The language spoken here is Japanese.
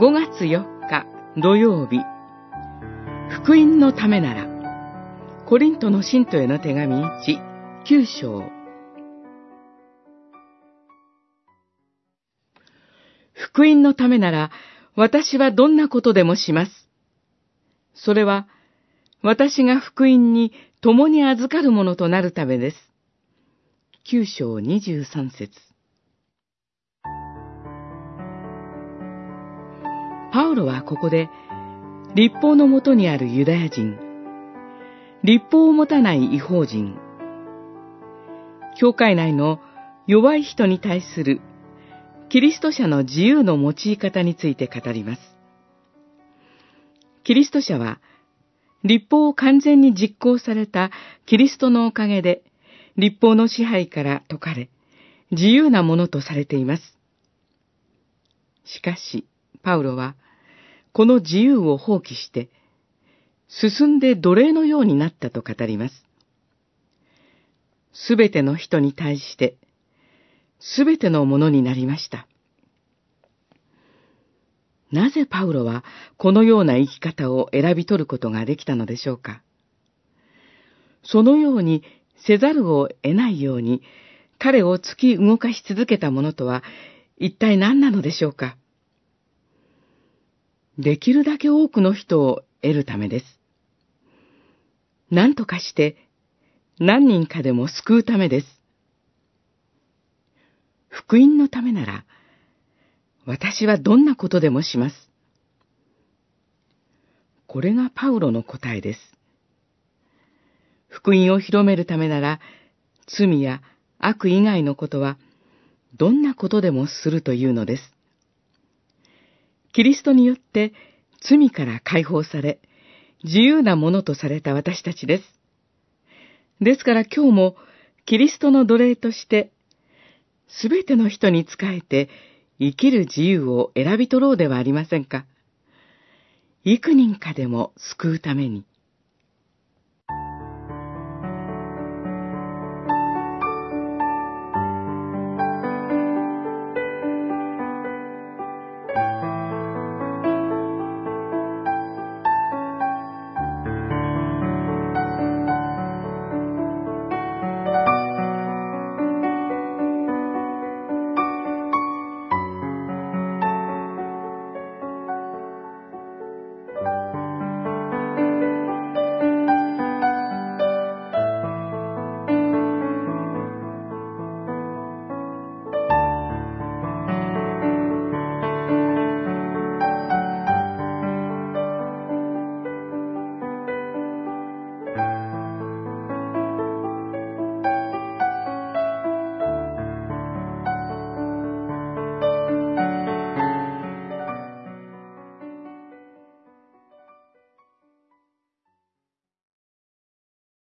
5月4日土曜日、福音のためなら、コリントの信徒への手紙1、9章。福音のためなら、私はどんなことでもします。それは、私が福音に共に預かるものとなるためです。九章二十三節パウロはここで、立法のもとにあるユダヤ人、立法を持たない違法人、教会内の弱い人に対するキリスト者の自由の用い方について語ります。キリスト者は、立法を完全に実行されたキリストのおかげで、立法の支配から解かれ、自由なものとされています。しかし、パウロは、この自由を放棄して、進んで奴隷のようになったと語ります。すべての人に対して、すべてのものになりました。なぜパウロはこのような生き方を選び取ることができたのでしょうかそのようにせざるを得ないように彼を突き動かし続けたものとは一体何なのでしょうかできるだけ多くの人を得るためです。何とかして何人かでも救うためです。福音のためなら、私はどんなことでもします。これがパウロの答えです。福音を広めるためなら、罪や悪以外のことは、どんなことでもするというのです。キリストによって罪から解放され、自由なものとされた私たちです。ですから今日もキリストの奴隷として、すべての人に仕えて生きる自由を選び取ろうではありませんか。幾人かでも救うために、